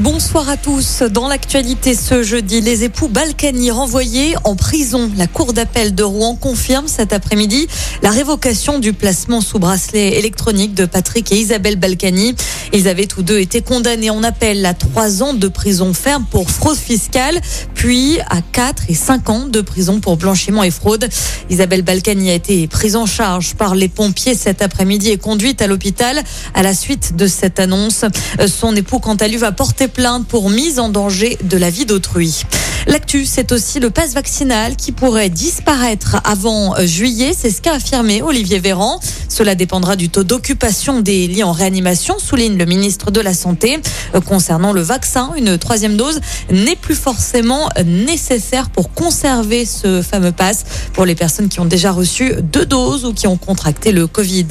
Bonsoir à tous. Dans l'actualité ce jeudi, les époux Balkany renvoyés en prison. La Cour d'appel de Rouen confirme cet après-midi la révocation du placement sous bracelet électronique de Patrick et Isabelle Balkany. Ils avaient tous deux été condamnés en appel à trois ans de prison ferme pour fraude fiscale, puis à quatre et cinq ans de prison pour blanchiment et fraude. Isabelle Balkany a été prise en charge par les pompiers cet après-midi et conduite à l'hôpital à la suite de cette annonce. Son époux, quant à lui, va porter plainte pour mise en danger de la vie d'autrui. L'actu, c'est aussi le passe vaccinal qui pourrait disparaître avant juillet. C'est ce qu'a affirmé Olivier Véran. Cela dépendra du taux d'occupation des lits en réanimation, souligne le ministre de la Santé. Euh, concernant le vaccin, une troisième dose n'est plus forcément nécessaire pour conserver ce fameux passe pour les personnes qui ont déjà reçu deux doses ou qui ont contracté le Covid.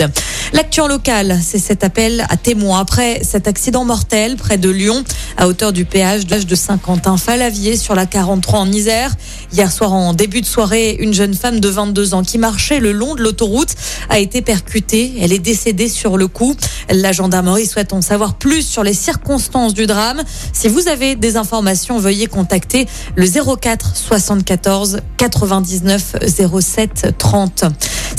L'actu en local, c'est cet appel à témoins après cet accident mortel près de Lyon, à hauteur du péage de Saint-Quentin-Falavier sur la 43 en Isère. Hier soir, en début de soirée, une jeune femme de 22 ans qui marchait le long de l'autoroute a été percutée. Elle est décédée sur le coup. La gendarmerie souhaite en savoir plus sur les circonstances du drame. Si vous avez des informations, veuillez contacter le 04 74 99 07 30.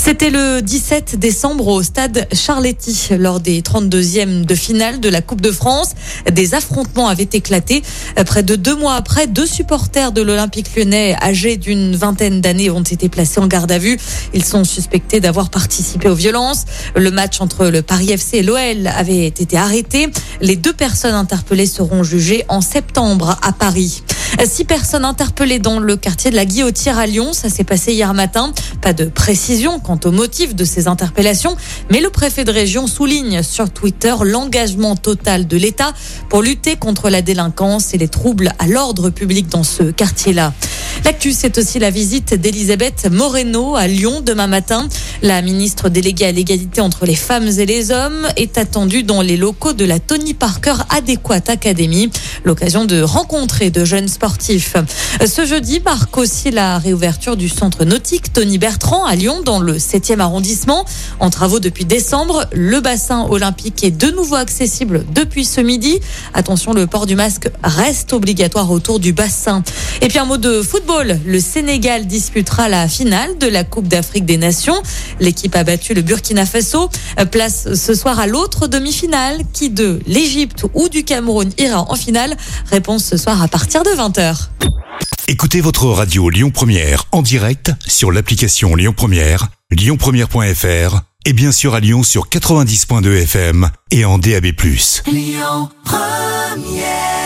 C'était le 17 décembre au stade Charletti lors des 32e de finale de la Coupe de France. Des affrontements avaient éclaté. Près de deux mois après, deux supporters de l'Olympique lyonnais âgés d'une vingtaine d'années ont été placés en garde à vue. Ils sont suspectés d'avoir participé aux violences. Le match entre le Paris FC et l'OL avait été arrêté. Les deux personnes interpellées seront jugées en septembre à Paris. Six personnes interpellées dans le quartier de la Guillotière à Lyon. Ça s'est passé hier matin. Pas de précision quant au motif de ces interpellations, mais le préfet de région souligne sur Twitter l'engagement total de l'État pour lutter contre la délinquance et les troubles à l'ordre public dans ce quartier-là. L'actu, c'est aussi la visite d'Elisabeth Moreno à Lyon demain matin. La ministre déléguée à l'égalité entre les femmes et les hommes est attendue dans les locaux de la Tony Parker Adéquate Academy. L'occasion de rencontrer de jeunes sportifs. Ce jeudi marque aussi la réouverture du centre nautique Tony Bertrand à Lyon dans le 7e arrondissement. En travaux depuis décembre, le bassin olympique est de nouveau accessible depuis ce midi. Attention, le port du masque reste obligatoire autour du bassin. Et puis un mot de football le Sénégal disputera la finale de la Coupe d'Afrique des Nations. L'équipe a battu le Burkina Faso. Place ce soir à l'autre demi-finale qui de l'Égypte ou du Cameroun ira en finale? Réponse ce soir à partir de 20h. Écoutez votre radio Lyon Première en direct sur l'application Lyon Première, lyonpremière.fr et bien sûr à Lyon sur 90.2 FM et en DAB+. Lyon Première